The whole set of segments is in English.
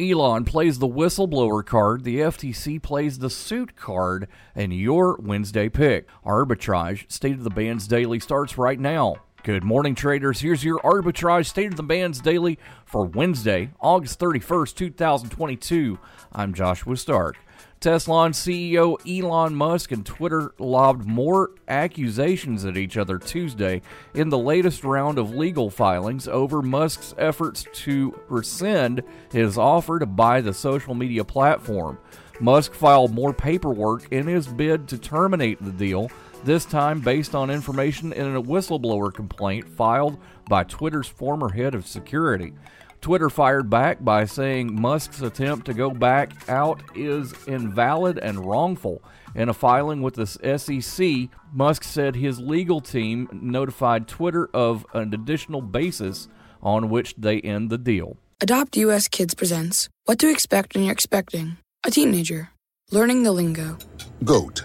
Elon plays the whistleblower card, the FTC plays the suit card, and your Wednesday pick. Arbitrage, State of the Bands Daily starts right now. Good morning, traders. Here's your Arbitrage State of the Bands Daily for Wednesday, August 31st, 2022. I'm Joshua Stark. Tesla CEO Elon Musk and Twitter lobbed more accusations at each other Tuesday in the latest round of legal filings over Musk's efforts to rescind his offer to buy the social media platform. Musk filed more paperwork in his bid to terminate the deal, this time based on information in a whistleblower complaint filed by Twitter's former head of security. Twitter fired back by saying Musk's attempt to go back out is invalid and wrongful. In a filing with the SEC, Musk said his legal team notified Twitter of an additional basis on which they end the deal. Adopt US Kids presents What to Expect When You're Expecting a Teenager. Learning the lingo. GOAT,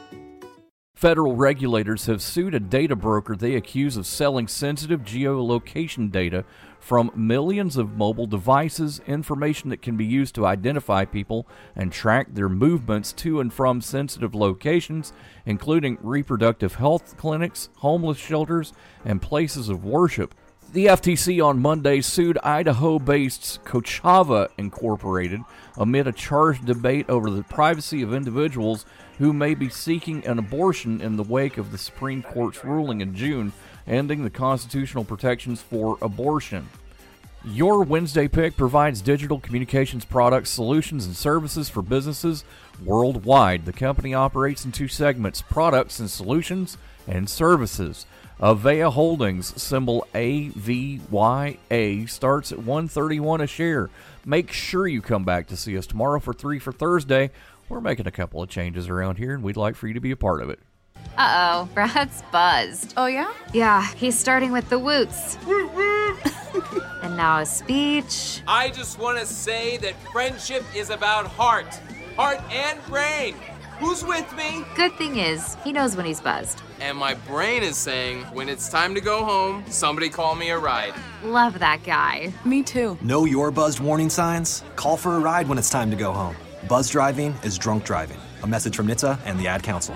Federal regulators have sued a data broker they accuse of selling sensitive geolocation data from millions of mobile devices, information that can be used to identify people and track their movements to and from sensitive locations, including reproductive health clinics, homeless shelters, and places of worship. The FTC on Monday sued Idaho based Kochava Incorporated amid a charged debate over the privacy of individuals who may be seeking an abortion in the wake of the Supreme Court's ruling in June ending the constitutional protections for abortion. Your Wednesday pick provides digital communications products, solutions, and services for businesses worldwide. The company operates in two segments products and solutions, and services. Avaya Holdings, symbol AVYA, starts at 131 a share. Make sure you come back to see us tomorrow for 3 for Thursday. We're making a couple of changes around here, and we'd like for you to be a part of it. Uh oh, Brad's buzzed. Oh, yeah? Yeah, he's starting with the woots. and now a speech. I just want to say that friendship is about heart, heart and brain. Who's with me? Good thing is, he knows when he's buzzed. And my brain is saying, when it's time to go home, somebody call me a ride. Love that guy. Me too. Know your buzzed warning signs? Call for a ride when it's time to go home. Buzz driving is drunk driving. A message from NHTSA and the Ad Council.